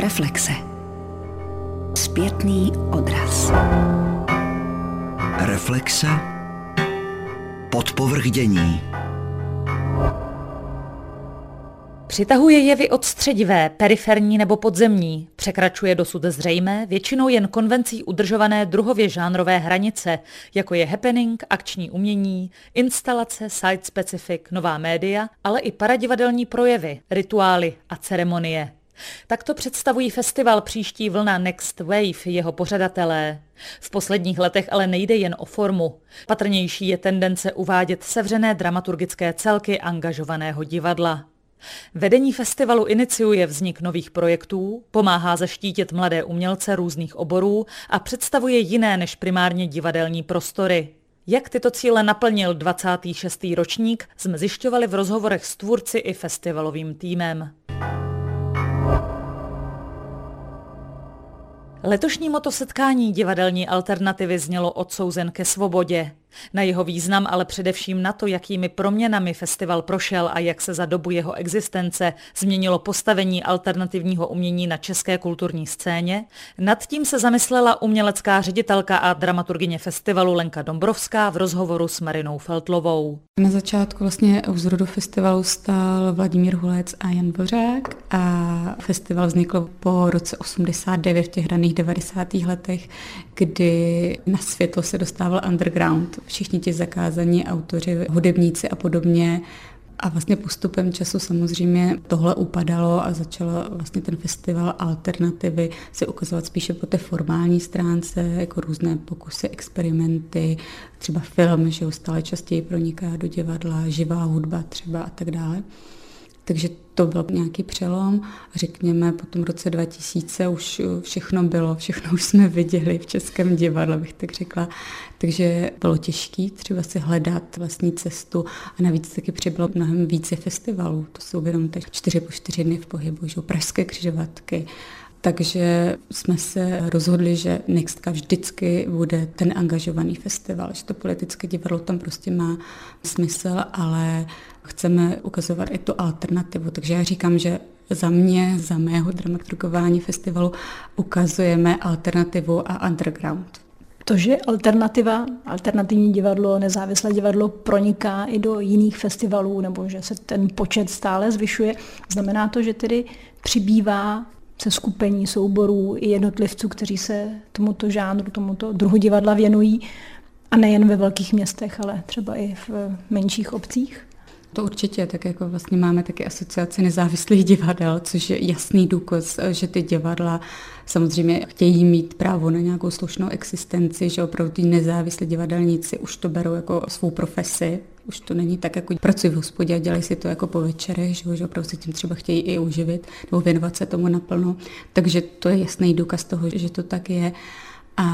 Reflexe. Zpětný odraz. Reflexe. Podpovrchdění. Přitahuje jevy odstředivé, periferní nebo podzemní, překračuje dosud zřejmé, většinou jen konvencí udržované druhově žánrové hranice, jako je happening, akční umění, instalace, site-specific, nová média, ale i paradivadelní projevy, rituály a ceremonie. Tak to představují festival příští vlna Next Wave, jeho pořadatelé. V posledních letech ale nejde jen o formu. Patrnější je tendence uvádět sevřené dramaturgické celky angažovaného divadla. Vedení festivalu iniciuje vznik nových projektů, pomáhá zaštítit mladé umělce různých oborů a představuje jiné než primárně divadelní prostory. Jak tyto cíle naplnil 26. ročník, jsme zjišťovali v rozhovorech s tvůrci i festivalovým týmem. Letošní moto setkání divadelní alternativy znělo odsouzen ke svobodě. Na jeho význam, ale především na to, jakými proměnami festival prošel a jak se za dobu jeho existence změnilo postavení alternativního umění na české kulturní scéně, nad tím se zamyslela umělecká ředitelka a dramaturgině festivalu Lenka Dombrovská v rozhovoru s Marinou Feltlovou. Na začátku vlastně u zrodu festivalu stál Vladimír Hulec a Jan Bořák a festival vznikl po roce 89 v těch raných 90. letech, kdy na světlo se dostával underground všichni ti zakázaní autoři, hudebníci a podobně. A vlastně postupem času samozřejmě tohle upadalo a začalo vlastně ten festival alternativy se ukazovat spíše po té formální stránce, jako různé pokusy, experimenty, třeba film, že stále častěji proniká do divadla, živá hudba třeba a tak dále. Takže to byl nějaký přelom. Řekněme, po tom roce 2000 už všechno bylo, všechno už jsme viděli v českém divadle, bych tak řekla. Takže bylo těžké třeba si hledat vlastní cestu a navíc taky přibylo mnohem více festivalů. To jsou jenom teď čtyři po čtyři dny v pohybu, že pražské křižovatky, takže jsme se rozhodli, že Nextka vždycky bude ten angažovaný festival, že to politické divadlo tam prostě má smysl, ale chceme ukazovat i tu alternativu. Takže já říkám, že za mě, za mého dramaturgování festivalu ukazujeme alternativu a underground. To, že alternativa, alternativní divadlo, nezávislé divadlo proniká i do jiných festivalů, nebo že se ten počet stále zvyšuje, znamená to, že tedy přibývá se skupení souborů i jednotlivců, kteří se tomuto žánru, tomuto druhu divadla věnují, a nejen ve velkých městech, ale třeba i v menších obcích? To určitě, tak jako vlastně máme taky asociaci nezávislých divadel, což je jasný důkaz, že ty divadla samozřejmě chtějí mít právo na nějakou slušnou existenci, že opravdu ty nezávislí divadelníci už to berou jako svou profesi, už to není tak, jako pracují v hospodě a dělají si to jako po večerech, že, že opravdu si tím třeba chtějí i uživit nebo věnovat se tomu naplno. Takže to je jasný důkaz toho, že to tak je. A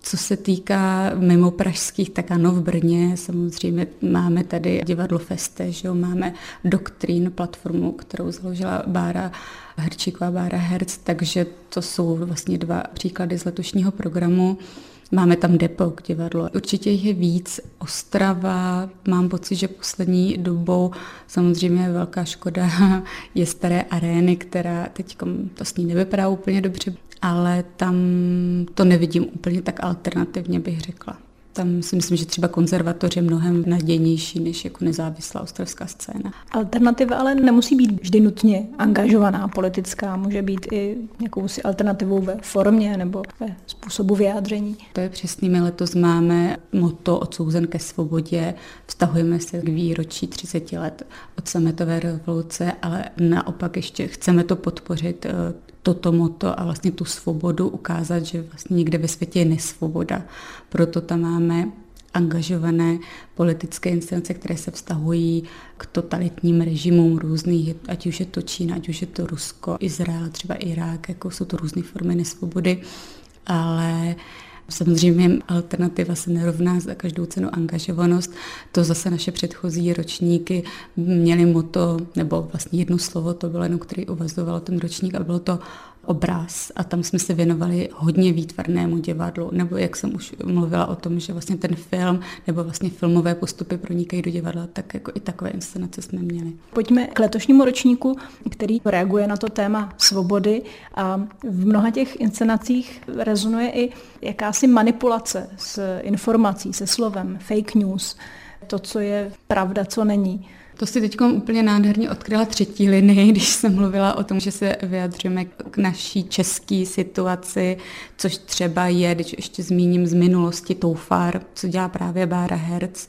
co se týká mimo pražských, tak ano, v Brně samozřejmě máme tady divadlo Feste, že jo, máme Doktrín, platformu, kterou založila Bára Herčíková, Bára Herc, takže to jsou vlastně dva příklady z letošního programu. Máme tam depo k divadlo. Určitě je víc. Ostrava, mám pocit, že poslední dobou samozřejmě je velká škoda je staré arény, která teď to s ní nevypadá úplně dobře, ale tam to nevidím úplně tak alternativně, bych řekla. Tam si myslím, že třeba konzervatoř je mnohem nadějnější než jako nezávislá ostravská scéna. Alternativa ale nemusí být vždy nutně angažovaná politická, může být i jakousi alternativou ve formě nebo ve způsobu vyjádření. To je přesný, my letos máme moto odsouzen ke svobodě, vztahujeme se k výročí 30 let od sametové revoluce, ale naopak ještě chceme to podpořit eh, toto moto a vlastně tu svobodu ukázat, že vlastně někde ve světě je nesvoboda. Proto tam máme angažované politické instance, které se vztahují k totalitním režimům různých, ať už je to Čína, ať už je to Rusko, Izrael, třeba Irák, jako jsou to různé formy nesvobody, ale Samozřejmě alternativa se nerovná za každou cenu angažovanost. To zase naše předchozí ročníky měli moto, nebo vlastně jedno slovo, to bylo jenom, který uvazoval ten ročník a bylo to obraz a tam jsme se věnovali hodně výtvarnému divadlu, nebo jak jsem už mluvila o tom, že vlastně ten film nebo vlastně filmové postupy pronikají do divadla, tak jako i takové inscenace jsme měli. Pojďme k letošnímu ročníku, který reaguje na to téma svobody a v mnoha těch inscenacích rezonuje i jakási manipulace s informací, se slovem, fake news, to, co je pravda, co není. To si teď úplně nádherně odkryla třetí linii, když jsem mluvila o tom, že se vyjadřujeme k naší české situaci, což třeba je, když ještě zmíním z minulosti Toufar, co dělá právě Bára Herz,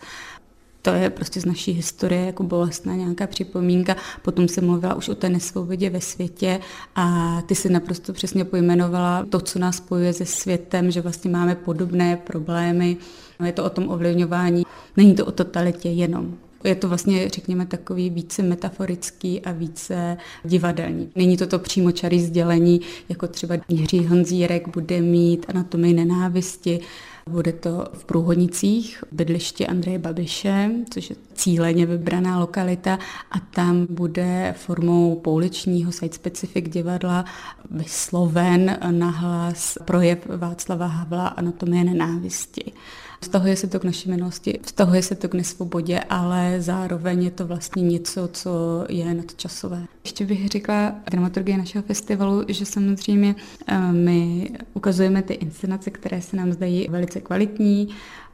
to je prostě z naší historie jako bolestná nějaká připomínka. Potom se mluvila už o té nesvobodě ve světě a ty si naprosto přesně pojmenovala to, co nás spojuje se světem, že vlastně máme podobné problémy. Je to o tom ovlivňování, není to o totalitě jenom. Je to vlastně, řekněme, takový více metaforický a více divadelní. Není to to přímočarý sdělení, jako třeba Jiří Honzírek bude mít anatomii nenávisti, bude to v Průhodnicích, bydliště Andreje Babiše, což je cíleně vybraná lokalita a tam bude formou pouličního site-specific divadla vysloven nahlas projev Václava Havla Anatomie nenávisti. Vztahuje se to k naší minulosti, vztahuje se to k nesvobodě, ale zároveň je to vlastně něco, co je nadčasové. Ještě bych řekla dramaturgie našeho festivalu, že samozřejmě eh, my ukazujeme ty inscenace, které se nám zdají velice kvalitní,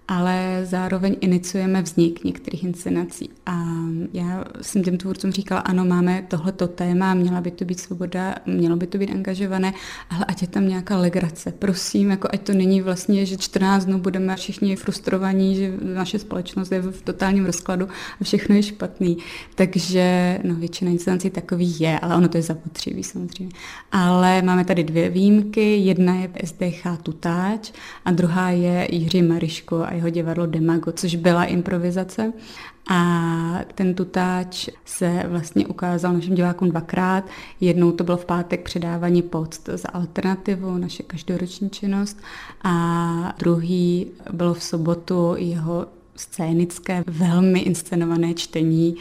ale zároveň iniciujeme vznik některých inscenací. A já jsem těm tvůrcům říkala, ano, máme tohleto téma, měla by to být svoboda, mělo by to být angažované, ale ať je tam nějaká legrace. Prosím, jako ať to není vlastně, že 14 dnů budeme všichni frustrovaní, že naše společnost je v totálním rozkladu a všechno je špatný. Takže no, většina inscenací takový je, ale ono to je zapotřebí samozřejmě. Ale máme tady dvě výjimky. Jedna je SDH Tutáč a druhá je Jiří Mariško jeho divadlo Demago, což byla improvizace. A ten tutáč se vlastně ukázal našim divákům dvakrát. Jednou to bylo v pátek předávání post za alternativu, naše každoroční činnost. A druhý bylo v sobotu jeho scénické, velmi inscenované čtení,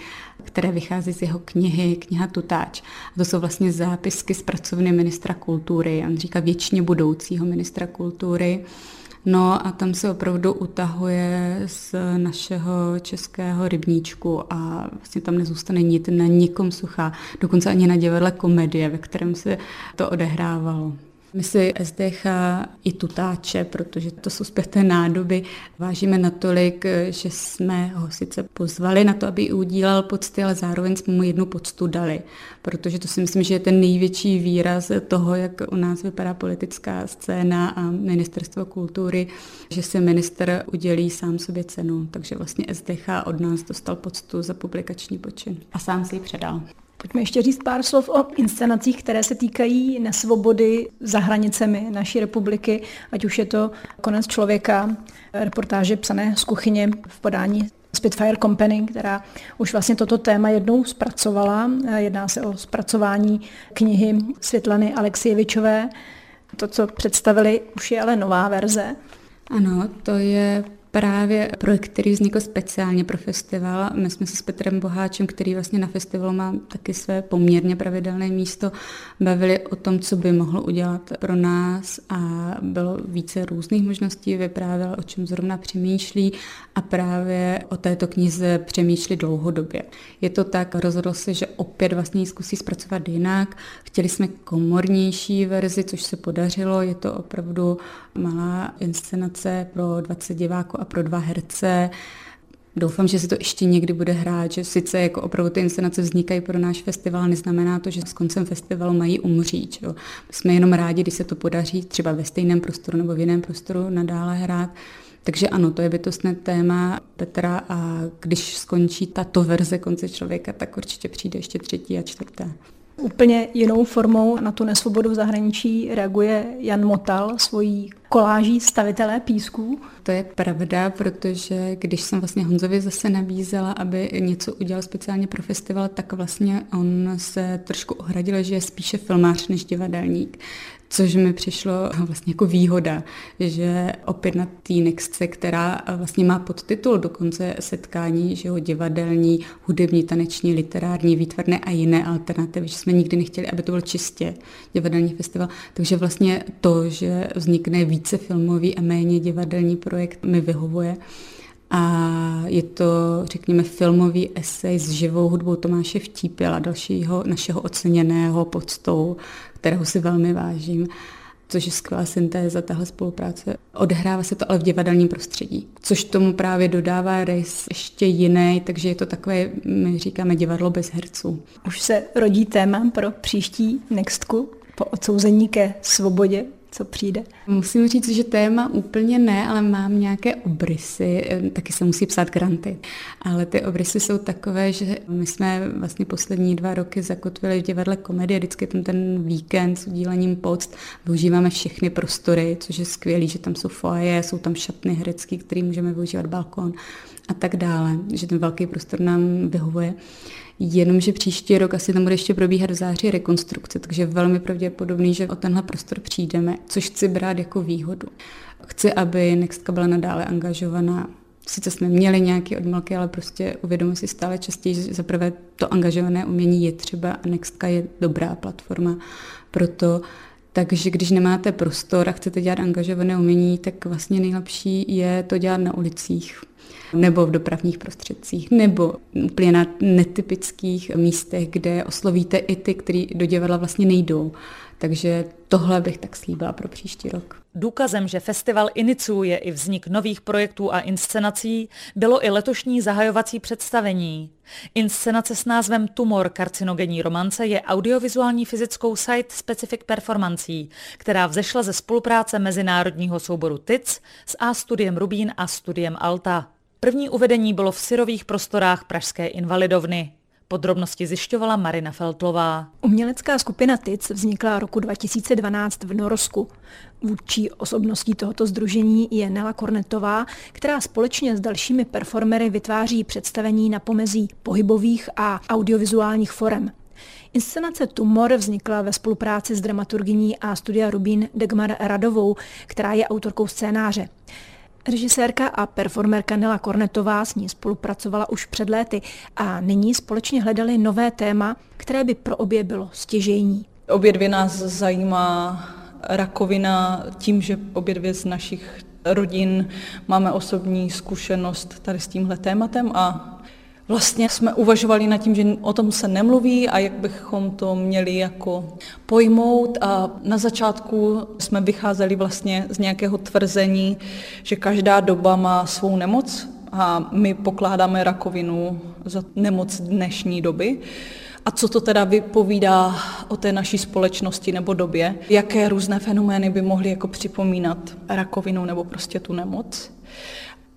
které vychází z jeho knihy, kniha Tutáč. A to jsou vlastně zápisky z pracovny ministra kultury, on říká věčně budoucího ministra kultury. No a tam se opravdu utahuje z našeho českého rybníčku a vlastně tam nezůstane nic na nikom suchá, dokonce ani na divadle komedie, ve kterém se to odehrávalo. My si SDH i tutáče, protože to jsou zpěté nádoby, vážíme natolik, že jsme ho sice pozvali na to, aby udílel pocty, ale zároveň jsme mu jednu poctu dali, protože to si myslím, že je ten největší výraz toho, jak u nás vypadá politická scéna a ministerstvo kultury, že se minister udělí sám sobě cenu. Takže vlastně SDH od nás dostal poctu za publikační počin a sám si ji předal. Pojďme ještě říct pár slov o inscenacích, které se týkají nesvobody za hranicemi naší republiky, ať už je to konec člověka, reportáže psané z kuchyně v podání Spitfire Company, která už vlastně toto téma jednou zpracovala. Jedná se o zpracování knihy Světlany Alexievičové. To, co představili, už je ale nová verze. Ano, to je právě projekt, který vznikl speciálně pro festival. My jsme se s Petrem Boháčem, který vlastně na festivalu má taky své poměrně pravidelné místo, bavili o tom, co by mohlo udělat pro nás a bylo více různých možností, vyprávěl, o čem zrovna přemýšlí a právě o této knize přemýšlí dlouhodobě. Je to tak, rozhodl se, že opět vlastně ji zkusí zpracovat jinak. Chtěli jsme komornější verzi, což se podařilo. Je to opravdu malá inscenace pro 20 diváků a pro dva herce. Doufám, že se to ještě někdy bude hrát, že sice jako opravdu ty inscenace vznikají pro náš festival, neznamená to, že s koncem festivalu mají umřít. Že? Jsme jenom rádi, když se to podaří třeba ve stejném prostoru nebo v jiném prostoru nadále hrát. Takže ano, to je bytostné téma Petra a když skončí tato verze konce člověka, tak určitě přijde ještě třetí a čtvrté. Úplně jinou formou na tu nesvobodu v zahraničí reaguje Jan Motal svojí koláží stavitelé písků? To je pravda, protože když jsem vlastně Honzovi zase nabízela, aby něco udělal speciálně pro festival, tak vlastně on se trošku ohradil, že je spíše filmář než divadelník což mi přišlo vlastně jako výhoda, že opět na té Nextce, která vlastně má podtitul dokonce setkání, že jo, divadelní, hudební, taneční, literární, výtvarné a jiné alternativy, že jsme nikdy nechtěli, aby to byl čistě divadelní festival. Takže vlastně to, že vznikne více filmový a méně divadelní projekt, mi vyhovuje. A je to, řekněme, filmový esej s živou hudbou Tomáše Vtípila, dalšího našeho oceněného podstou, kterého si velmi vážím což je skvělá syntéza tahle spolupráce. Odehrává se to ale v divadelním prostředí, což tomu právě dodává rys ještě jiný, takže je to takové, my říkáme divadlo bez herců. Už se rodí téma pro příští Nextku po odsouzení ke svobodě co přijde? Musím říct, že téma úplně ne, ale mám nějaké obrysy, taky se musí psát granty. Ale ty obrysy jsou takové, že my jsme vlastně poslední dva roky zakotvili v divadle komedie, vždycky tam ten víkend s udílením poct, využíváme všechny prostory, což je skvělé, že tam jsou foaje, jsou tam šatny herecký, který můžeme využívat balkon a tak dále, že ten velký prostor nám vyhovuje. Jenomže příští rok asi tam bude ještě probíhat v září rekonstrukce, takže velmi pravděpodobný, že o tenhle prostor přijdeme, což chci brát jako výhodu. Chci, aby Nextka byla nadále angažovaná Sice jsme měli nějaké odmlky, ale prostě uvědomuji si stále častěji, že zaprvé to angažované umění je třeba a Nextka je dobrá platforma pro to. Takže když nemáte prostor a chcete dělat angažované umění, tak vlastně nejlepší je to dělat na ulicích nebo v dopravních prostředcích, nebo úplně na netypických místech, kde oslovíte i ty, kteří do divadla vlastně nejdou. Takže tohle bych tak slíbila pro příští rok. Důkazem, že festival iniciuje i vznik nových projektů a inscenací, bylo i letošní zahajovací představení. Inscenace s názvem Tumor karcinogenní romance je audiovizuální fyzickou site Specific Performancí, která vzešla ze spolupráce mezinárodního souboru TIC s A studiem Rubín a studiem Alta. První uvedení bylo v syrových prostorách Pražské invalidovny. Podrobnosti zjišťovala Marina Feltlová. Umělecká skupina TIC vznikla roku 2012 v Norsku. Vůdčí osobností tohoto združení je Nela Kornetová, která společně s dalšími performery vytváří představení na pomezí pohybových a audiovizuálních forem. Inscenace Tumor vznikla ve spolupráci s dramaturgyní a studia Rubín Degmar Radovou, která je autorkou scénáře. Režisérka a performerka Nela Kornetová s ní spolupracovala už před léty a nyní společně hledali nové téma, které by pro obě bylo stěžejní. Obě dvě nás zajímá rakovina tím, že obě dvě z našich rodin máme osobní zkušenost tady s tímhle tématem a Vlastně jsme uvažovali nad tím, že o tom se nemluví a jak bychom to měli jako pojmout a na začátku jsme vycházeli vlastně z nějakého tvrzení, že každá doba má svou nemoc a my pokládáme rakovinu za nemoc dnešní doby. A co to teda vypovídá o té naší společnosti nebo době? Jaké různé fenomény by mohly jako připomínat rakovinu nebo prostě tu nemoc?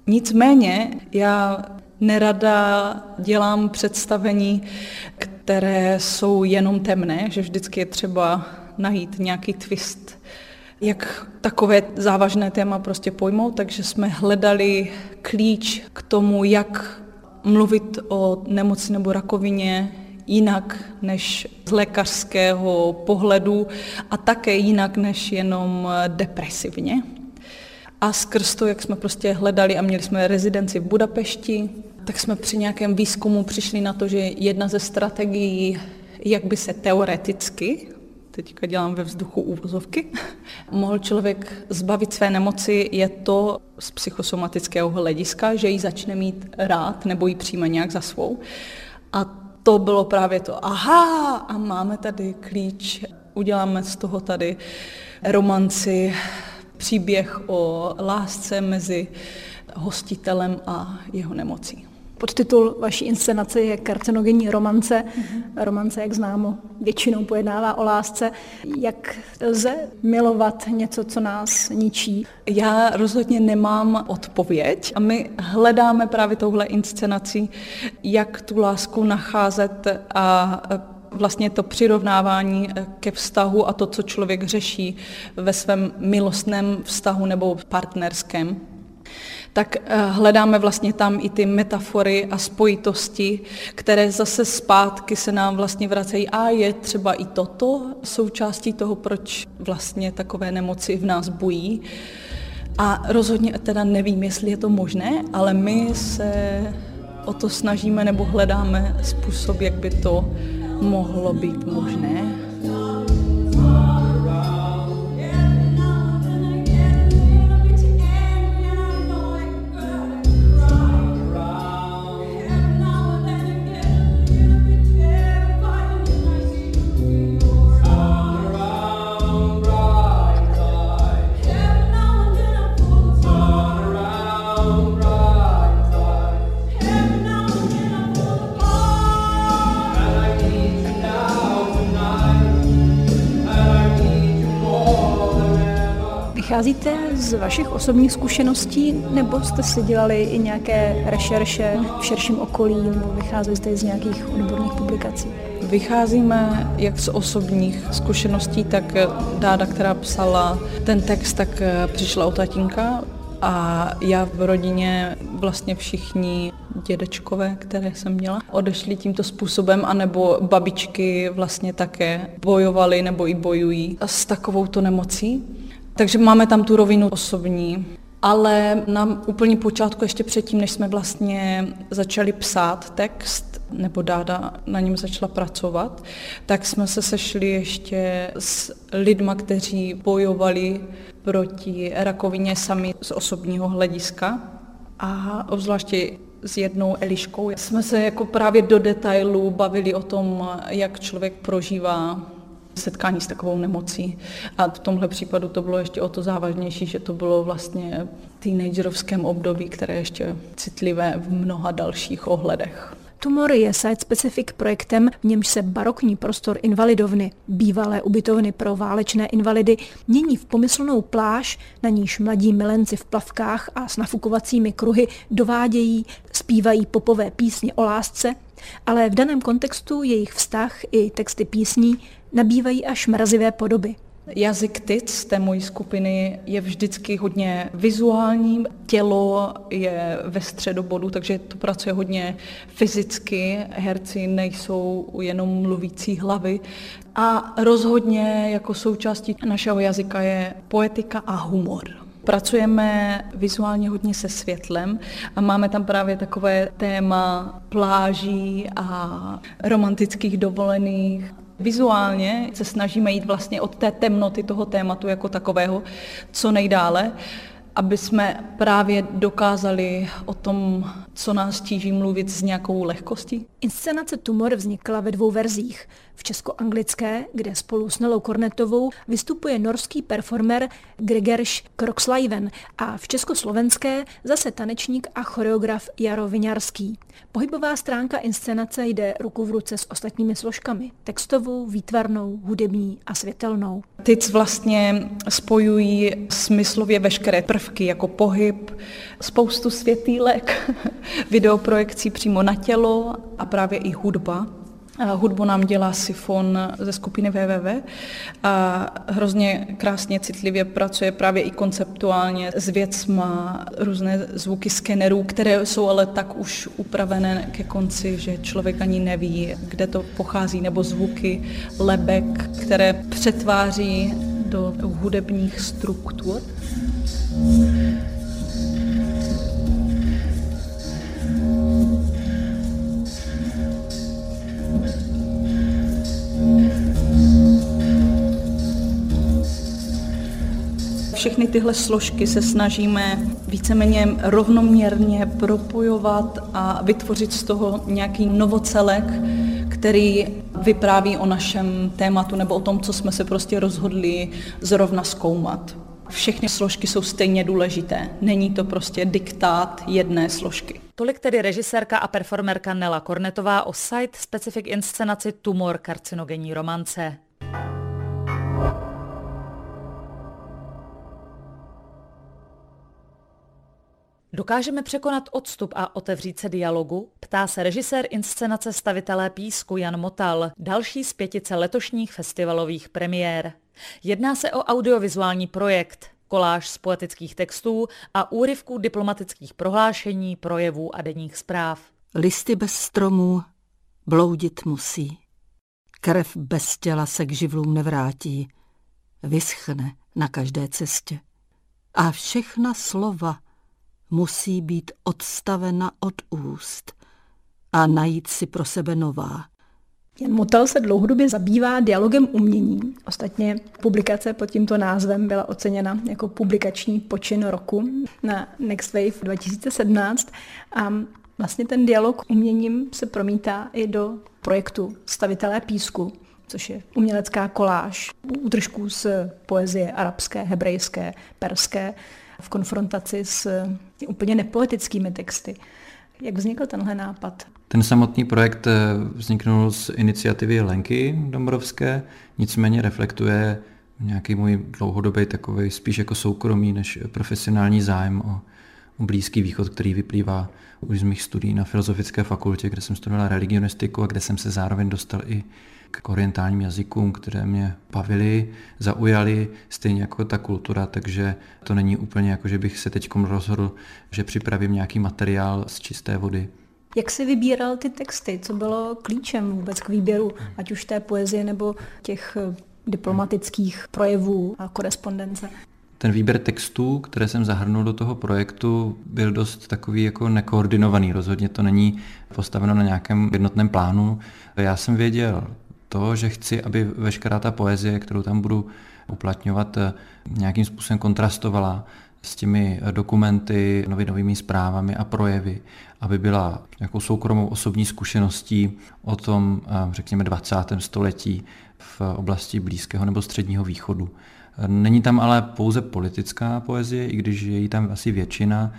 Nicméně já Nerada dělám představení, které jsou jenom temné, že vždycky je třeba najít nějaký twist, jak takové závažné téma prostě pojmout, takže jsme hledali klíč k tomu, jak mluvit o nemoci nebo rakovině jinak než z lékařského pohledu a také jinak než jenom depresivně. A skrz to, jak jsme prostě hledali a měli jsme rezidenci v Budapešti, tak jsme při nějakém výzkumu přišli na to, že jedna ze strategií, jak by se teoreticky, teďka dělám ve vzduchu úvozovky, mohl člověk zbavit své nemoci, je to z psychosomatického hlediska, že ji začne mít rád nebo ji přijme nějak za svou. A to bylo právě to, aha, a máme tady klíč, uděláme z toho tady romanci, příběh o lásce mezi hostitelem a jeho nemocí. Podtitul vaší inscenace je Karcinogenní romance. Mm-hmm. Romance, jak známo, většinou pojednává o lásce. Jak lze milovat něco, co nás ničí? Já rozhodně nemám odpověď a my hledáme právě touhle inscenací, jak tu lásku nacházet a vlastně to přirovnávání ke vztahu a to, co člověk řeší ve svém milostném vztahu nebo partnerském tak eh, hledáme vlastně tam i ty metafory a spojitosti, které zase zpátky se nám vlastně vracejí. A je třeba i toto součástí toho, proč vlastně takové nemoci v nás bují. A rozhodně teda nevím, jestli je to možné, ale my se o to snažíme nebo hledáme způsob, jak by to mohlo být možné. Vycházíte z vašich osobních zkušeností nebo jste si dělali i nějaké rešerše v širším okolí nebo vycházeli jste z nějakých odborných publikací? Vycházíme jak z osobních zkušeností, tak dáda, která psala ten text, tak přišla od tatínka a já v rodině vlastně všichni dědečkové, které jsem měla, odešli tímto způsobem, anebo babičky vlastně také bojovali nebo i bojují s takovouto nemocí. Takže máme tam tu rovinu osobní. Ale na úplný počátku, ještě předtím, než jsme vlastně začali psát text, nebo Dáda na něm začala pracovat, tak jsme se sešli ještě s lidma, kteří bojovali proti rakovině sami z osobního hlediska. A obzvláště s jednou Eliškou jsme se jako právě do detailů bavili o tom, jak člověk prožívá setkání s takovou nemocí. A v tomhle případu to bylo ještě o to závažnější, že to bylo vlastně teenagerovském období, které je ještě citlivé v mnoha dalších ohledech. Tumor je site-specific projektem, v němž se barokní prostor invalidovny, bývalé ubytovny pro válečné invalidy, mění v pomyslnou pláž, na níž mladí milenci v plavkách a s nafukovacími kruhy dovádějí, zpívají popové písně o lásce, ale v daném kontextu jejich vztah i texty písní nabývají až mrazivé podoby. Jazyk TIC té mojí skupiny je vždycky hodně vizuální, tělo je ve středobodu, takže to pracuje hodně fyzicky, herci nejsou jenom mluvící hlavy. A rozhodně jako součástí našeho jazyka je poetika a humor. Pracujeme vizuálně hodně se světlem a máme tam právě takové téma pláží a romantických dovolených Vizuálně se snažíme jít vlastně od té temnoty toho tématu jako takového co nejdále, aby jsme právě dokázali o tom, co nás tíží, mluvit s nějakou lehkostí. Inscenace Tumor vznikla ve dvou verzích. V česko-anglické, kde spolu s Nelou Kornetovou vystupuje norský performer Gregers Kroxlajven a v československé zase tanečník a choreograf Jaro Viňarský. Pohybová stránka inscenace jde ruku v ruce s ostatními složkami, textovou, výtvarnou, hudební a světelnou. Tyc vlastně spojují smyslově veškeré prvky, jako pohyb, spoustu světýlek, videoprojekcí přímo na tělo a právě i hudba. Hudbu nám dělá Sifon ze skupiny WWW a hrozně krásně, citlivě pracuje právě i konceptuálně s věcma, různé zvuky skenerů, které jsou ale tak už upravené ke konci, že člověk ani neví, kde to pochází, nebo zvuky lebek, které přetváří do hudebních struktur. Všechny tyhle složky se snažíme víceméně rovnoměrně propojovat a vytvořit z toho nějaký novocelek, který vypráví o našem tématu nebo o tom, co jsme se prostě rozhodli zrovna zkoumat. Všechny složky jsou stejně důležité. Není to prostě diktát jedné složky. Tolik tedy režisérka a performerka Nela Kornetová o site specific inscenaci Tumor karcinogenní romance. Dokážeme překonat odstup a otevřít se dialogu? Ptá se režisér inscenace Stavitelé písku Jan Motal, další z pětice letošních festivalových premiér. Jedná se o audiovizuální projekt, koláž z poetických textů a úryvků diplomatických prohlášení, projevů a denních zpráv. Listy bez stromů bloudit musí. Krev bez těla se k živlům nevrátí. Vyschne na každé cestě. A všechna slova musí být odstavena od úst a najít si pro sebe nová. Jan Motel se dlouhodobě zabývá dialogem umění. Ostatně publikace pod tímto názvem byla oceněna jako publikační počin roku na Next Wave 2017 a vlastně ten dialog uměním se promítá i do projektu Stavitelé písku, což je umělecká koláž útržků z poezie arabské, hebrejské, perské v konfrontaci s úplně nepoetickými texty. Jak vznikl tenhle nápad? Ten samotný projekt eh, vzniknul z iniciativy Lenky Dombrovské, nicméně reflektuje nějaký můj dlouhodobý takový spíš jako soukromý než profesionální zájem o, o Blízký východ, který vyplývá už z mých studií na Filozofické fakultě, kde jsem studoval religionistiku a kde jsem se zároveň dostal i k orientálním jazykům, které mě bavily, zaujaly, stejně jako ta kultura, takže to není úplně jako, že bych se teď rozhodl, že připravím nějaký materiál z čisté vody. Jak jsi vybíral ty texty? Co bylo klíčem vůbec k výběru, ať už té poezie nebo těch eh, diplomatických projevů a korespondence? Ten výběr textů, které jsem zahrnul do toho projektu, byl dost takový jako nekoordinovaný. Rozhodně to není postaveno na nějakém jednotném plánu. Já jsem věděl to, že chci, aby veškerá ta poezie, kterou tam budu uplatňovat, eh, nějakým způsobem kontrastovala s těmi dokumenty, novinovými zprávami a projevy, aby byla nějakou soukromou osobní zkušeností o tom, eh, řekněme, 20. století v oblasti Blízkého nebo Středního východu. Není tam ale pouze politická poezie, i když je jí tam asi většina.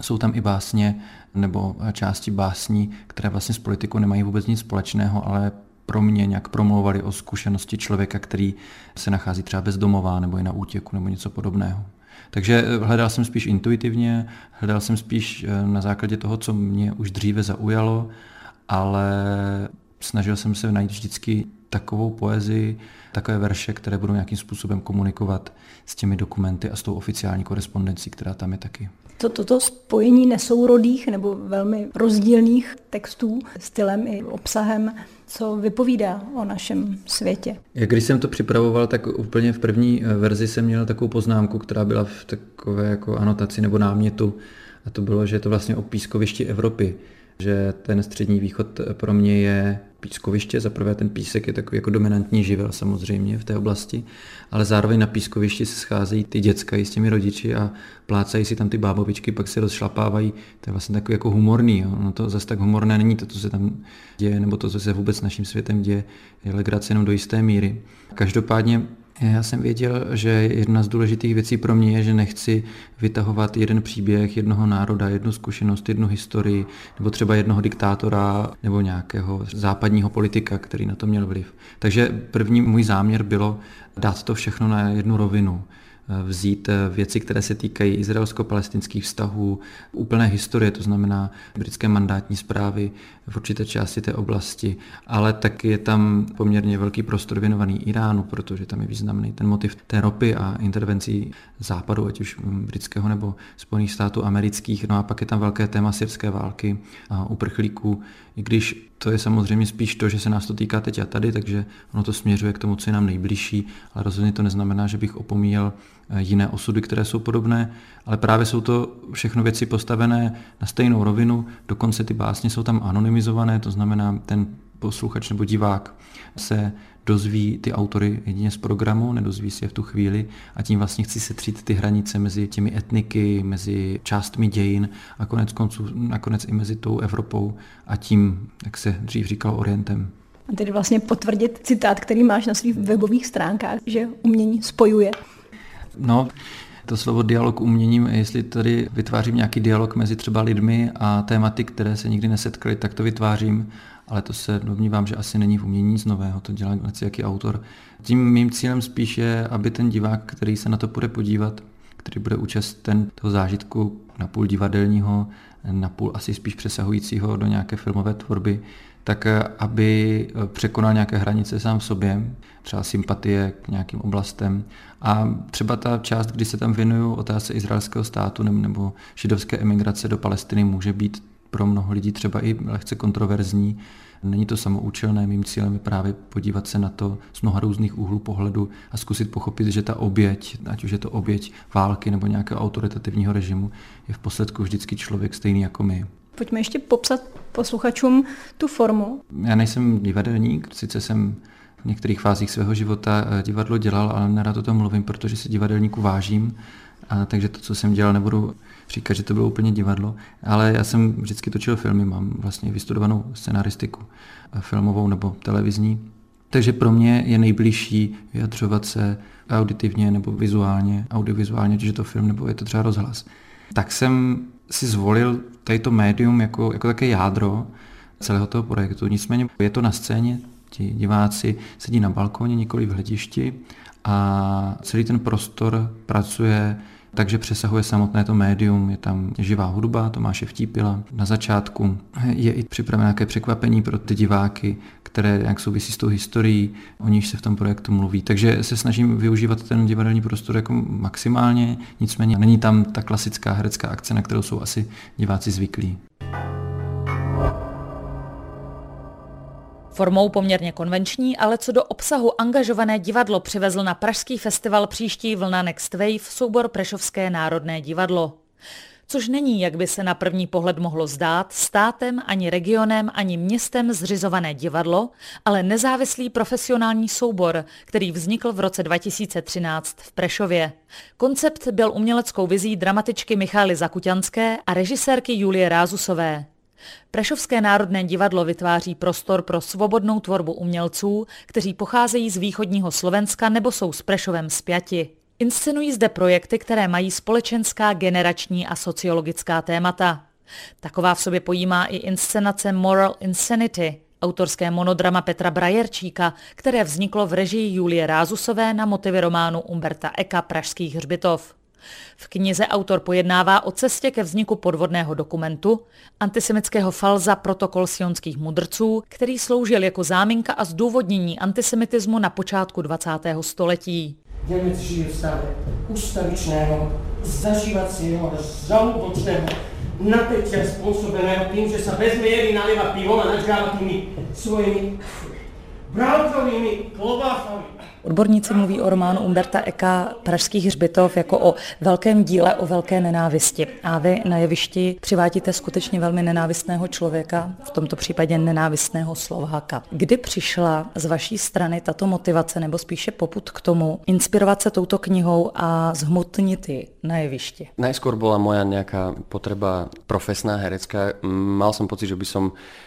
Jsou tam i básně nebo části básní, které vlastně s politikou nemají vůbec nic společného, ale pro mě nějak promlouvali o zkušenosti člověka, který se nachází třeba bezdomová nebo je na útěku nebo něco podobného. Takže eh, hledal jsem spíš intuitivně, hledal jsem spíš eh, na základě toho, co mě už dříve zaujalo, ale snažil jsem se najít vždycky takovou poezii, takové verše, které budou nějakým způsobem komunikovat s těmi dokumenty a s tou oficiální korespondencí, která tam je taky. To, toto spojení nesourodých nebo velmi rozdílných textů, stylem i obsahem, co vypovídá o našem světě. Jak když jsem to připravoval, tak úplně v první eh, verzi jsem měl takovou poznámku, která byla v takové jako anotaci nebo námětu, a to bylo, že je to vlastně o pískovišti Evropy že ten střední východ pro mě je pískoviště. Za prvé ten písek je takový jako dominantní živel samozřejmě v té oblasti, ale zároveň na pískovišti se scházejí ty děcka i s těmi rodiči a plácají si tam ty bábovičky, pak se rozšlapávají. To je vlastně takový jako humorný. Jo. No to zase tak humorné není to, co se tam děje, nebo to, co se vůbec naším světem děje, je legrace jenom do jisté míry. Každopádně já jsem věděl, že jedna z důležitých věcí pro mě je, že nechci vytahovat jeden příběh jednoho národa, jednu zkušenost, jednu historii, nebo třeba jednoho diktátora nebo nějakého západního politika, který na to měl vliv. Takže první můj záměr bylo dát to všechno na jednu rovinu vzít eh, věci, které se týkají izraelsko-palestinských vztahů, úplné historie, to znamená britské mandátní zprávy v určité části té oblasti, ale taky je tam poměrně velký prostor věnovaný Iránu, protože tam je významný ten motiv té ropy a intervencí západu, ať už britského nebo Spojených států amerických. No a pak je tam velké téma syrské války a uprchlíků, i když to je samozřejmě spíš to, že se nás to týká teď a tady, takže ono to směřuje k tomu, co je nám nejbližší, ale rozhodně to neznamená, že bych opomíjel eh, jiné osudy, které jsou podobné, ale právě jsou to všechno věci postavené na stejnou rovinu, dokonce ty básně jsou tam anonymizované, to znamená, ten posluchač nebo divák se dozví ty autory jedině z programu, nedozví si je v tu chvíli a tím vlastně chci setřít ty hranice mezi těmi etniky, mezi částmi dějin a konec konců nakonec i mezi tou Evropou a tím, jak se dřív říkal, Orientem. A tedy vlastně potvrdit citát, který máš na svých webových stránkách, že umění spojuje. No, to slovo dialog uměním, jestli tady vytvářím nějaký dialog mezi třeba lidmi a tématy, které se nikdy nesetkali, tak to vytvářím ale to se domnívám, že asi není v umění nic nového, to dělá jaký autor. Tím mým cílem spíš je, aby ten divák, který se na to bude podívat, který bude účasten toho zážitku na půl divadelního, na půl asi spíš přesahujícího do nějaké filmové tvorby, tak eh, aby eh, překonal nějaké hranice sám v sobě, třeba sympatie k nějakým oblastem. A třeba ta část, kdy se tam věnuju otázce izraelského státu nebo židovské emigrace do Palestiny, může být pro mnoho lidí třeba i lehce kontroverzní. Není to samoučelné, mým cílem je právě podívat se na to z mnoha různých úhlů pohledu a zkusit pochopit, že ta oběť, ať už je to oběť války nebo nějakého autoritativního režimu, je v posledku vždycky člověk stejný jako my. Pojďme ještě popsat posluchačům tu formu. Já nejsem divadelník, sice jsem v některých fázích svého života eh, divadlo dělal, ale nerad o tom mluvím, protože si divadelníku vážím. A takže to, co jsem dělal, nebudu říkat, že to bylo úplně divadlo, ale já jsem vždycky točil filmy, mám vlastně vystudovanou scenaristiku eh, filmovou nebo televizní. Takže pro mě je nejbližší vyjadřovat se auditivně nebo vizuálně, audiovizuálně, ať je to film nebo je to třeba rozhlas. Tak jsem si zvolil tady to médium jako, jako také jádro celého toho projektu. Nicméně je to na scéně, ti diváci sedí na balkóně, nikoli v hledišti a celý ten prostor pracuje takže přesahuje samotné to médium, je tam živá hudba Tomáše Vtípila. Na začátku je i připraveno nějaké překvapení pro ty diváky, které jak souvisí s tou historií, o níž se v tom projektu mluví. Takže se snažím využívat ten divadelní prostor jako maximálně, nicméně není tam ta klasická herecká akce, na kterou jsou asi diváci zvyklí. Formou poměrně konvenční, ale co do obsahu angažované divadlo přivezl na Pražský festival příští vlna Next Wave soubor Prešovské národné divadlo. Což není, jak by se na první pohled mohlo zdát, státem, ani regionem, ani městem zřizované divadlo, ale nezávislý profesionální soubor, který vznikl v roce 2013 v Prešově. Koncept byl uměleckou vizí dramatičky Michály Zakuťanské a režisérky Julie Rázusové. Prešovské národné divadlo vytváří prostor pro svobodnou tvorbu umělců, kteří pocházejí z východního Slovenska nebo jsou s Prešovem spjati. Inscenují zde projekty, které mají společenská, generační a sociologická témata. Taková v sobě pojímá i inscenace Moral Insanity, autorské monodrama Petra Brajerčíka, které vzniklo v režii Julie Rázusové na motivy románu Umberta Eka Pražských hřbitov. V knize autor pojednává o cestě ke vzniku podvodného dokumentu, antisemického falza Protokol sionských mudrců, který sloužil jako záminka a zdůvodnění antisemitismu na počátku 20. století. Němec žije v stave ustavičného, zažívacího, žalúdočného napätia spôsobeného tým, že sa bez miery nalieva pivo a nadžáva tými svojimi bravcovými klobásami. Odborníci mluví o románu Umberta Eka Pražských hřbitov jako o velkém díle o velké nenávisti. A vy na jevišti přivádíte skutečně velmi nenávistného člověka, v tomto případě nenávistného Slováka. Kdy přišla z vaší strany tato motivace, nebo spíše poput k tomu, inspirovat se touto knihou a zhmotnit ji na jevišti? Najskôr bola moja nejaká potreba profesná, herecká. Mal som pocit, že by som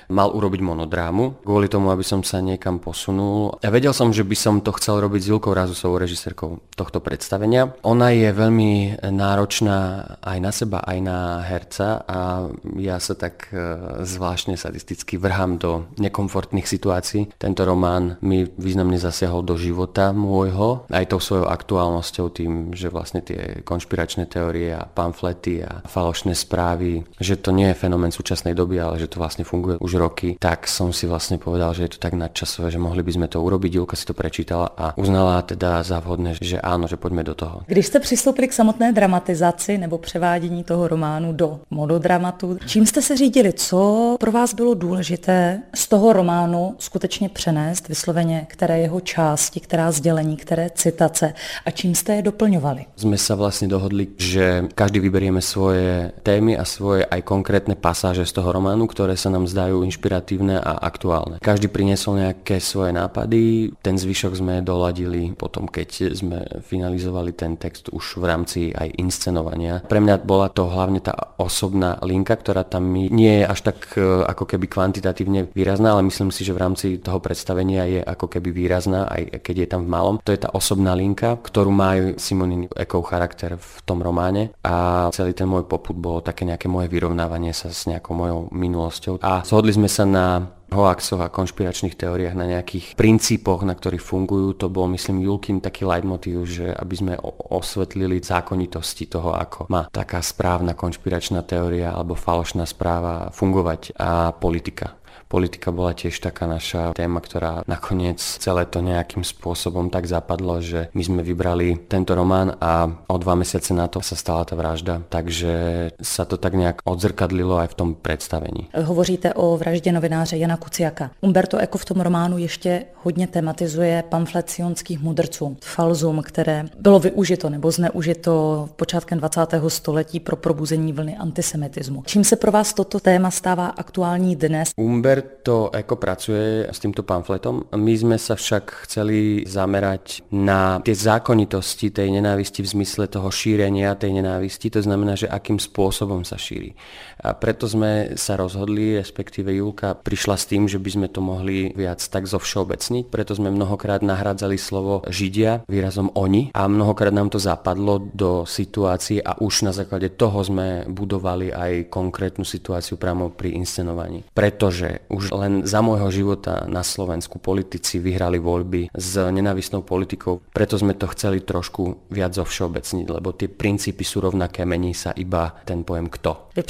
mal urobiť monodrámu, kvôli tomu, aby som sa niekam posunul. Ja vedel som, že by som to chcel s Julkou Rázusovou, režisérkou tohto predstavenia. Ona je veľmi náročná aj na seba, aj na herca a ja sa tak e, zvláštne sadisticky vrhám do nekomfortných situácií. Tento román mi významne zasiahol do života môjho, aj tou svojou aktuálnosťou, tým, že vlastne tie konšpiračné teórie a pamflety a falošné správy, že to nie je fenomén súčasnej doby, ale že to vlastne funguje už roky, tak som si vlastne povedal, že je to tak nadčasové, že mohli by sme to urobiť. Julka si to prečítala a uznala teda za vhodné, že áno, že poďme do toho. Když jste přistoupili k samotné dramatizaci nebo převádění toho románu do mododramatu, čím jste se řídili? Co pro vás bylo důležité z toho románu skutečně přenést vysloveně, které jeho části, která sdělení, které citace a čím jste je doplňovali? Sme sa vlastne dohodli, že každý vyberieme svoje témy a svoje aj konkrétne pasáže z toho románu, ktoré sa nám zdajú inšpiratívne a aktuálne. Každý priniesol nejaké svoje nápady, ten zvyšok sme doladili potom, keď sme finalizovali ten text už v rámci aj inscenovania. Pre mňa bola to hlavne tá osobná linka, ktorá tam nie je až tak e, ako keby kvantitatívne výrazná, ale myslím si, že v rámci toho predstavenia je ako keby výrazná, aj keď je tam v malom. To je tá osobná linka, ktorú má Simonin Ekov charakter v tom románe a celý ten môj poput bolo také nejaké moje vyrovnávanie sa s nejakou mojou minulosťou. A zhodli sme sa na hoaxoch a konšpiračných teóriách, na nejakých princípoch, na ktorých fungujú. To bol, myslím, Julkin taký leitmotiv, že aby sme osvetlili zákonitosti toho, ako má taká správna konšpiračná teória alebo falošná správa fungovať a politika politika bola tiež taká naša téma, ktorá nakoniec celé to nejakým spôsobom tak zapadlo, že my sme vybrali tento román a o dva mesiace na to sa stala tá vražda, takže sa to tak nejak odzrkadlilo aj v tom představení. Hovoříte o vraždě novináře Jana Kuciaka. Umberto Eco v tom románu ještě hodně tematizuje pamflet sionských mudrců, falzum, které bylo využito nebo zneužito počátkem 20. století pro probuzení vlny antisemitismu. Čím se pro vás toto téma stává aktuální dnes? Umber to Eko pracuje s týmto pamfletom. My sme sa však chceli zamerať na tie zákonitosti tej nenávisti v zmysle toho šírenia tej nenávisti, to znamená, že akým spôsobom sa šíri. A preto sme sa rozhodli, respektíve Julka prišla s tým, že by sme to mohli viac tak zo všeobecniť, preto sme mnohokrát nahradzali slovo Židia výrazom oni a mnohokrát nám to zapadlo do situácií a už na základe toho sme budovali aj konkrétnu situáciu priamo pri inscenovaní. Pretože už len za môjho života na Slovensku politici vyhrali voľby s nenávisnou politikou, preto sme to chceli trošku viac zovšeobecniť, lebo tie princípy sú rovnaké, mení sa iba ten pojem kto. Vy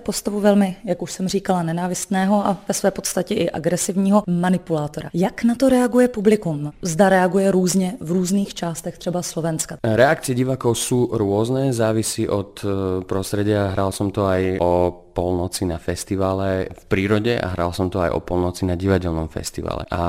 postavu velmi, jak už jsem říkala, nenávistného a ve své podstatě i agresivního manipulátora. Jak na to reaguje publikum? Zda reaguje různě v různých částech třeba Slovenska? Reakcie divákov sú rôzne, závisí od eh, prostredia. Hral som to aj o polnoci na festivale v prírode a hral som to aj o polnoci na divadelnom festivale. A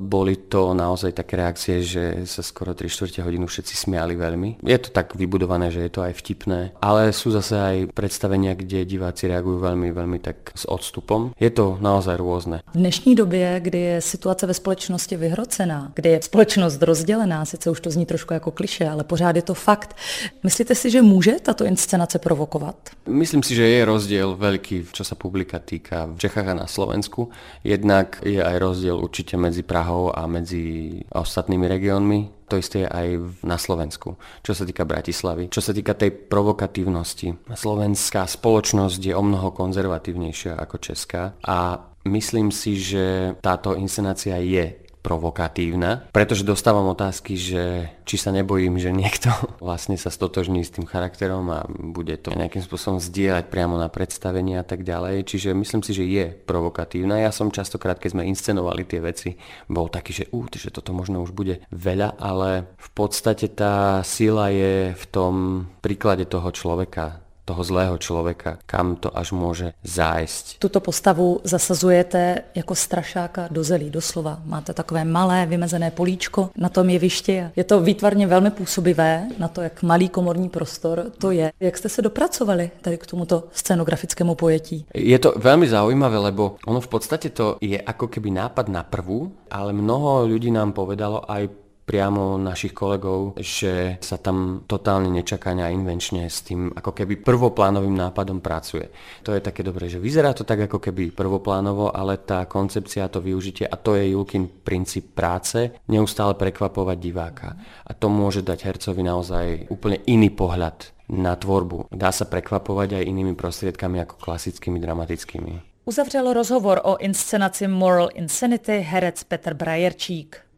boli to naozaj také reakcie, že sa skoro 3 čtvrte hodinu všetci smiali veľmi. Je to tak vybudované, že je to aj vtipné, ale sú zase aj predstavenia, kde diváci reagujú veľmi, veľmi tak s odstupom. Je to naozaj rôzne. V dnešní době, kdy je situace ve společnosti vyhrocená, kdy je společnost rozdělená, sice už to zní trošku jako kliše, ale pořád je to fakt. Myslíte si, že může tato inscenace provokovat? Myslím si, že je rozdiel rozdiel veľký, čo sa publika týka v Čechách a na Slovensku. Jednak je aj rozdiel určite medzi Prahou a medzi ostatnými regiónmi. To isté je aj na Slovensku, čo sa týka Bratislavy. Čo sa týka tej provokatívnosti, slovenská spoločnosť je o mnoho konzervatívnejšia ako česká a myslím si, že táto inscenácia je provokatívna, pretože dostávam otázky, že či sa nebojím, že niekto vlastne sa stotožní s tým charakterom a bude to nejakým spôsobom zdieľať priamo na predstavenie a tak ďalej. Čiže myslím si, že je provokatívna. Ja som častokrát, keď sme inscenovali tie veci, bol taký, že, ú, že toto možno už bude veľa, ale v podstate tá sila je v tom príklade toho človeka, toho zlého člověka, kam to až může zájsť. Tuto postavu zasazujete jako strašáka do zelí, doslova. Máte takové malé vymezené políčko na tom jevišti. Je to výtvarně velmi působivé na to, jak malý komorní prostor to je. Jak jste se dopracovali tady k tomuto scenografickému pojetí? Je to velmi zaujímavé, lebo ono v podstatě to je ako keby nápad na prvú, ale mnoho ľudí nám povedalo aj priamo našich kolegov, že sa tam totálne nečakania a invenčne s tým ako keby prvoplánovým nápadom pracuje. To je také dobré, že vyzerá to tak ako keby prvoplánovo, ale tá koncepcia, to využitie a to je Julkin princíp práce, neustále prekvapovať diváka. A to môže dať hercovi naozaj úplne iný pohľad na tvorbu. Dá sa prekvapovať aj inými prostriedkami ako klasickými dramatickými. Uzavřel rozhovor o inscenaci Moral Insanity herec Petr Brajerčík.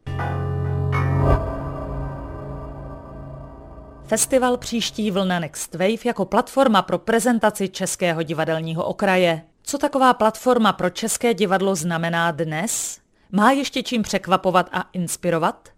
Festival příští vlna Next Wave jako platforma pro prezentaci českého divadelního okraje. Co taková platforma pro české divadlo znamená dnes? Má ještě čím překvapovat a inspirovat?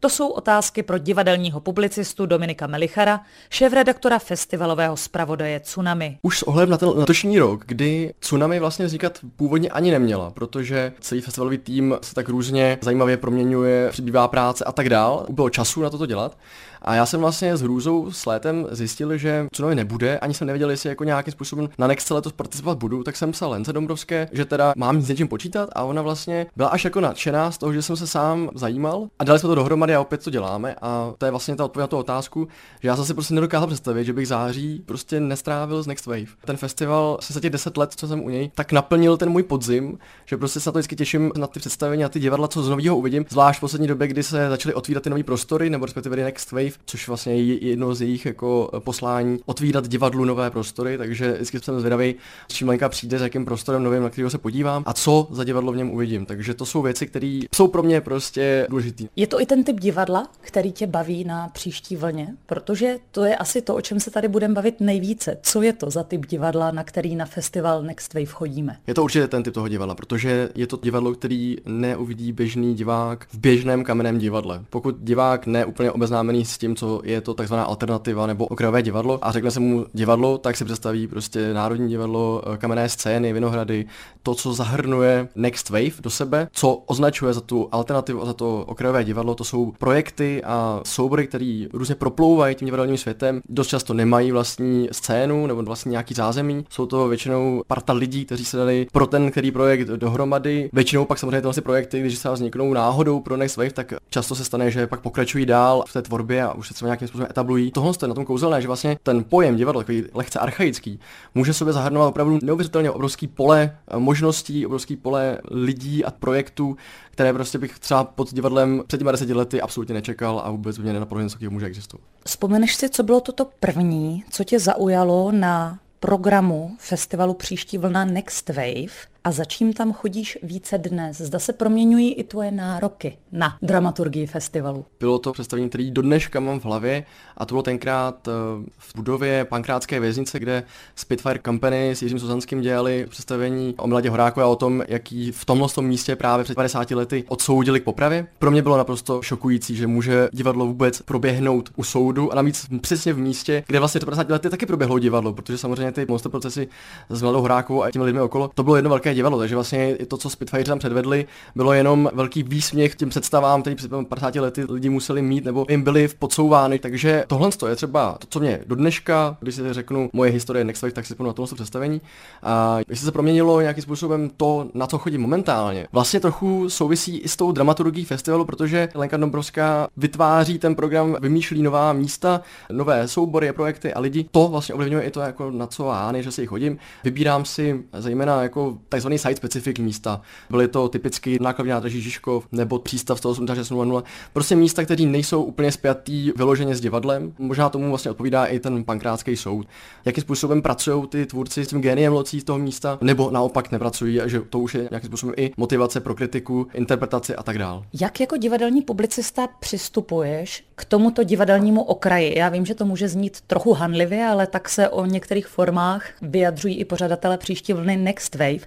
To jsou otázky pro divadelního publicistu Dominika Melichara, šéf-redaktora festivalového zpravodaje Tsunami. Už s ohledem na ten letošní rok, kdy Tsunami vlastně vznikat původně ani neměla, protože celý festivalový tým se tak různě zajímavě proměňuje, přibývá práce a tak dál, bylo času na toto dělat. A já jsem vlastně s hrůzou s létem zjistil, že Tsunami nebude, ani jsem nevěděl, jestli jako nějakým způsobem na Next letos participovat budu, tak jsem psal Lence Dombrovské, že teda mám s něčím počítat a ona vlastně byla až jako nadšená z toho, že jsem se sám zajímal a dali jsme to dohromady a opět to děláme a to je vlastně ta odpověď na tu otázku, že já zase prostě nedokázal představit, že bych září prostě nestrávil z Next Wave. Ten festival se za těch 10 let, co jsem u něj, tak naplnil ten můj podzim, že prostě se na to vždycky těším na ty představení, na ty divadla, co z nového uvidím, zvlášť v poslední době, kdy se začaly otvírat ty nové prostory, nebo respektive Next Wave, což vlastně je jedno z jejich jako poslání, otvírat divadlu nové prostory, takže vždycky jsem zvědavý, s čím Lenka přijde, s jakým prostorem novým, na kterého se podívám a co za divadlo v něm uvidím. Takže to jsou věci, které jsou pro mě prostě důležité. Je to i ten typ divadla, který tě baví na příští vlně, protože to je asi to, o čem se tady budeme bavit nejvíce. Co je to za typ divadla, na který na festival Next Wave chodíme? Je to určitě ten typ toho divadla, protože je to divadlo, který neuvidí běžný divák v běžném kamenném divadle. Pokud divák neúplně obeznámený s tím, co je to takzvaná alternativa nebo okrajové divadlo a řekne se mu divadlo, tak si představí prostě Národní divadlo, eh, kamenné scény, vinohrady, to, co zahrnuje Next Wave do sebe, co označuje za tu alternativu a za to okrajové divadlo, to jsou projekty a soubory, které různě proplouvají tím divadelním světem, dost často nemají vlastní scénu nebo vlastní nějaký zázemí. Jsou to většinou parta lidí, kteří se dali pro ten který projekt dohromady. Většinou pak samozřejmě tyhle projekty, když se vzniknou náhodou pro Next Wave, tak často se stane, že pak pokračují dál v té tvorbě a už se třeba nějakým způsobem etablují. Tohle je na tom kouzelné, že vlastně ten pojem divadlo, takový lehce archaický, může sobě zahrnovat opravdu neuvěřitelně obrovský pole možností, obrovský pole lidí a projektů, které prostě bych třeba pod divadlem před těmi deseti lety absolutně nečekal a vůbec mě nenapadlo něco takového může existovat. Vzpomeneš si, co bylo toto první, co tě zaujalo na programu festivalu Příští vlna Next Wave a za čím tam chodíš více dnes? Zda se proměňují i tvoje nároky na dramaturgii festivalu? Bylo to představení, který do dneška mám v hlavě a to bylo tenkrát eh, v budově Pankrátské věznice, kde Spitfire Company s Jiřím Suzanským dělali představení o Mladě Horáku a o tom, jaký v tomhle tom místě právě před 50 lety odsoudili k popravě. Pro mě bylo naprosto šokující, že může divadlo vůbec proběhnout u soudu a navíc přesně v místě, kde vlastně před 50 lety taky proběhlo divadlo, protože samozřejmě ty monster procesy s Mladou Horákovou a těmi lidmi okolo, to bylo jedno velké divadlo, takže vlastně to, co Spitfire tam předvedli, bylo jenom velký výsměch těm představám, který před 50 lety lidi museli mít nebo jim byly podsouvány. Takže tohle je třeba to, co mě do dneška, když si řeknu moje historie Next Wave, tak si na tohle představení. A jestli se proměnilo nějakým způsobem to, na co chodím momentálně, vlastně trochu souvisí i s tou dramaturgií festivalu, protože Lenka Dombrovská vytváří ten program, vymýšlí nová místa, nové soubory, projekty a lidi. To vlastně ovlivňuje i to, jako na co já, že si chodím. Vybírám si zejména jako takzvaný site specific místa. Byly to typicky nákladní nádraží Žižkov nebo přístav 18600. Prostě místa, které nejsou úplně spjatý vyloženě s divadlem. Možná tomu vlastně odpovídá i ten pankrátský soud. Jakým způsobem pracují ty tvůrci s tím géniem locí z toho místa, nebo naopak nepracují a že to už je nějakým způsobem i motivace pro kritiku, interpretaci a tak dále. Jak jako divadelní publicista přistupuješ k tomuto divadelnímu okraji? Já vím, že to může znít trochu hanlivě, ale tak se o některých formách vyjadřují i pořadatele příští vlny Next Wave.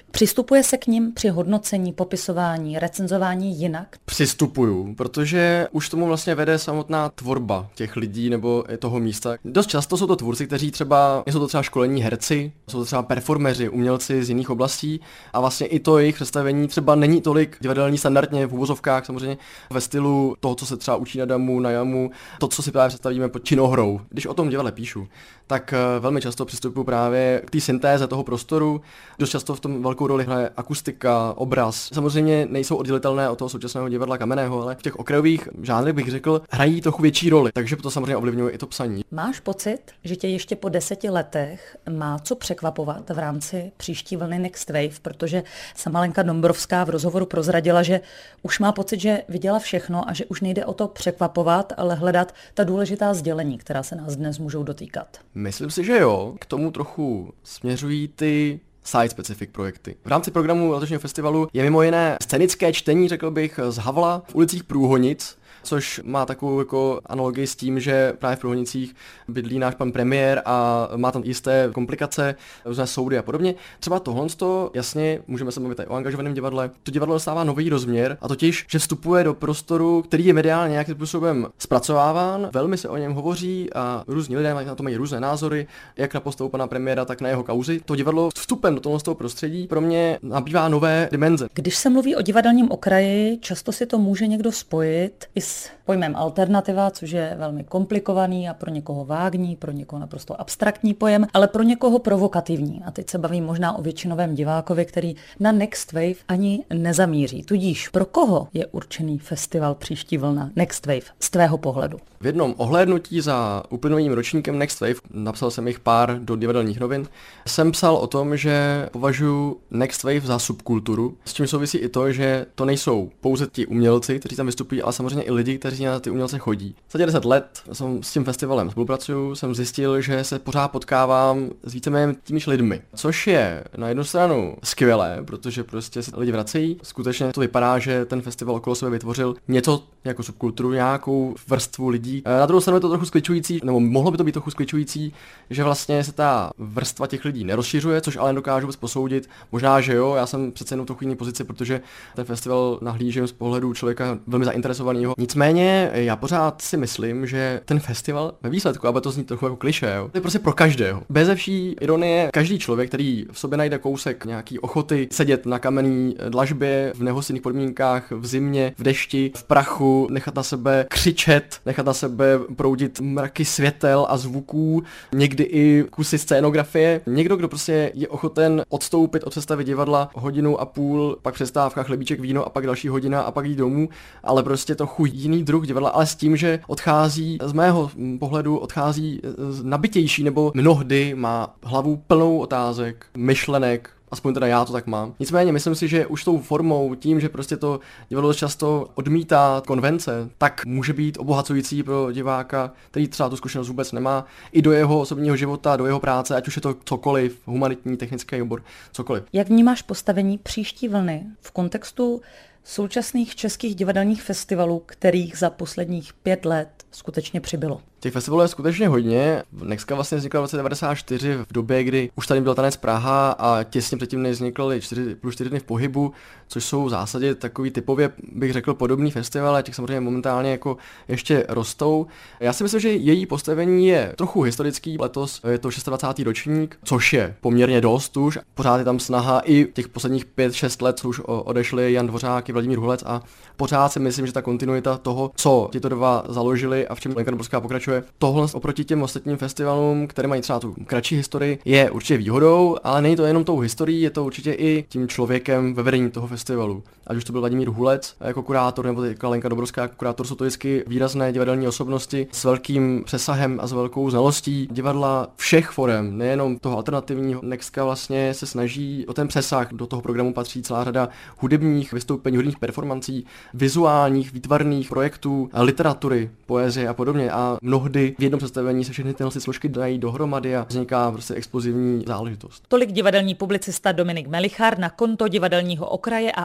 Přistupuje se k ním při hodnocení, popisování, recenzování jinak? Přistupuju, protože už tomu vlastně vede samotná tvorba těch lidí nebo toho místa. Dost často jsou to tvůrci, kteří třeba, jsou to třeba školení herci, jsou to třeba performeři, umělci z jiných oblastí a vlastně i to jejich představení třeba není tolik divadelní standardně v úvozovkách, samozřejmě ve stylu toho, co se třeba učí na damu, na jamu, to, co si právě představíme pod činohrou. Když o tom divadle píšu, tak eh, velmi často přistupuji právě k té syntéze toho prostoru. Dost často v tom velkou roli hraje akustika, obraz. Samozřejmě nejsou oddělitelné od toho současného divadla kamenného, ale v těch okrajových žánrech bych řekl, hrají trochu větší roli, takže to samozřejmě ovlivňuje i to psaní. Máš pocit, že tě ještě po deseti letech má co překvapovat v rámci příští vlny Next Wave, protože sama Lenka Dombrovská v rozhovoru prozradila, že už má pocit, že viděla všechno a že už nejde o to překvapovat, ale hledat ta důležitá sdělení, která se nás dnes můžou dotýkat. Myslím si, že jo. K tomu trochu směřují ty site-specific projekty. V rámci programu letošního festivalu je mimo jiné scénické čtení, řekl bych, z Havla v ulicích Průhonic, což má takovou jako analogii s tím, že právě v Průhonicích bydlí náš pan premiér a má tam jisté komplikace, různé soudy a podobně. Třeba tohle, to, jasně, můžeme se mluvit o angažovaném divadle, to divadlo dostává nový rozměr a totiž, že vstupuje do prostoru, který je mediálně nějakým způsobem zpracováván, velmi se o něm hovoří a různí lidé na to mají různé názory, jak na postavu pana premiéra, tak na jeho kauzy. To divadlo vstupem do toho prostředí pro mě nabývá nové dimenze. Když se mluví o divadelním okraji, často si to může někdo spojit i s s pojmem alternativa, což je velmi komplikovaný a pro někoho vágní, pro někoho naprosto abstraktní pojem, ale pro někoho provokativní. A teď se bavím možná o většinovém divákovi, který na Next Wave ani nezamíří. Tudíž pro koho je určený festival Příští vlna Next Wave z tvého pohledu? V jednom ohlédnutí za uplynulým ročníkem Next Wave, napsal jsem jich pár do divadelních novin, jsem psal o tom, že považuji Next Wave za subkulturu, s čím souvisí i to, že to nejsou pouze ti umělci, kteří tam vystupují, ale samozřejmě i lidi, kteří na ty umělce chodí. Za 10 let jsem s tím festivalem spolupracuju, jsem zjistil, že se pořád potkávám s víceméně těmiž lidmi, což je na jednu stranu skvělé, protože prostě se lidi vracejí. Skutečně to vypadá, že ten festival okolo sebe vytvořil něco jako subkulturu, nějakou vrstvu lidí. Na druhou stranu je to trochu skličující, nebo mohlo by to být trochu skličující, že vlastně se ta vrstva těch lidí nerozšiřuje, což ale dokážu posoudit. Možná, že jo, já jsem přece jenom trochu jiný pozici, protože ten festival nahlížím z pohledu člověka velmi zainteresovaného. Nicméně já pořád si myslím, že ten festival ve výsledku, aby to zní trochu jako kliše, jo, to je prostě pro každého. Bez vší ironie, každý člověk, který v sobě najde kousek nějaký ochoty sedět na kamenný dlažbě v nehostinných podmínkách, v zimě, v dešti, v prachu, nechat na sebe křičet, nechat na sebe proudit mraky světel a zvuků, někdy i kusy scénografie. Někdo, kdo prostě je ochoten odstoupit od představy divadla hodinu a půl, pak přestávka, chlebíček, víno a pak další hodina a pak jít domů, ale prostě trochu jiný druh divadla, ale s tím, že odchází, z mého pohledu odchází nabitější nebo mnohdy má hlavu plnou otázek, myšlenek, Aspoň teda já to tak mám. Nicméně myslím si, že už tou formou, tím, že prostě to divadlo často odmítá konvence, tak může být obohacující pro diváka, který třeba tu zkušenost vůbec nemá, i do jeho osobního života, do jeho práce, ať už je to cokoliv, humanitní, technický obor, cokoliv. Jak vnímáš postavení příští vlny v kontextu současných českých divadelních festivalů, kterých za posledních pět let skutečně přibylo? Těch festivalů je skutečně hodně. Nexka vlastně vznikla v roce 94 v době, kdy už tady byl tanec Praha a těsně předtím nevznikly 4 plus 4 dny v pohybu, což jsou v zásadě takový typově, bych řekl, podobný festival, a těch samozřejmě momentálně jako ještě rostou. Já si myslím, že její postavení je trochu historický. Letos je to 26. ročník, což je poměrně dost už. Pořád je tam snaha i těch posledních 5-6 let, co už odešli Jan Dvořák i Vladimír Hulec a pořád si myslím, že ta kontinuita toho, co tyto dva založili a v čem Lenka pokračuje, pokračuje. Tohle oproti těm ostatním festivalům, které mají třeba tu kratší historii, je určitě výhodou, ale není to jenom tou historií, je to určitě i tím člověkem ve vedení toho festivalu. Ať už to byl Vladimír Hulec jako kurátor, nebo teďka Lenka Dobrovská jako kurátor, jsou to vždycky výrazné divadelní osobnosti s velkým přesahem a s velkou znalostí divadla všech forem, nejenom toho alternativního. Nextka vlastně se snaží o ten přesah. Do toho programu patří celá řada hudebních vystoupení, hudebních performancí, vizuálních, výtvarných projektů, literatury, poezie a podobně. A mnohdy v jednom představení se všechny tyhle složky dají dohromady a vzniká prostě explozivní záležitost. Tolik divadelní publicista Dominik Melichár na konto divadelního okraje a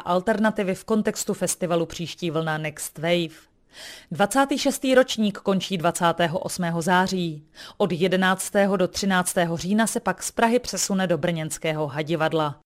alternativy v kontextu festivalu Příští vlna Next Wave. 26. ročník končí 28. září. Od 11. do 13. října se pak z Prahy přesune do brněnského hadivadla.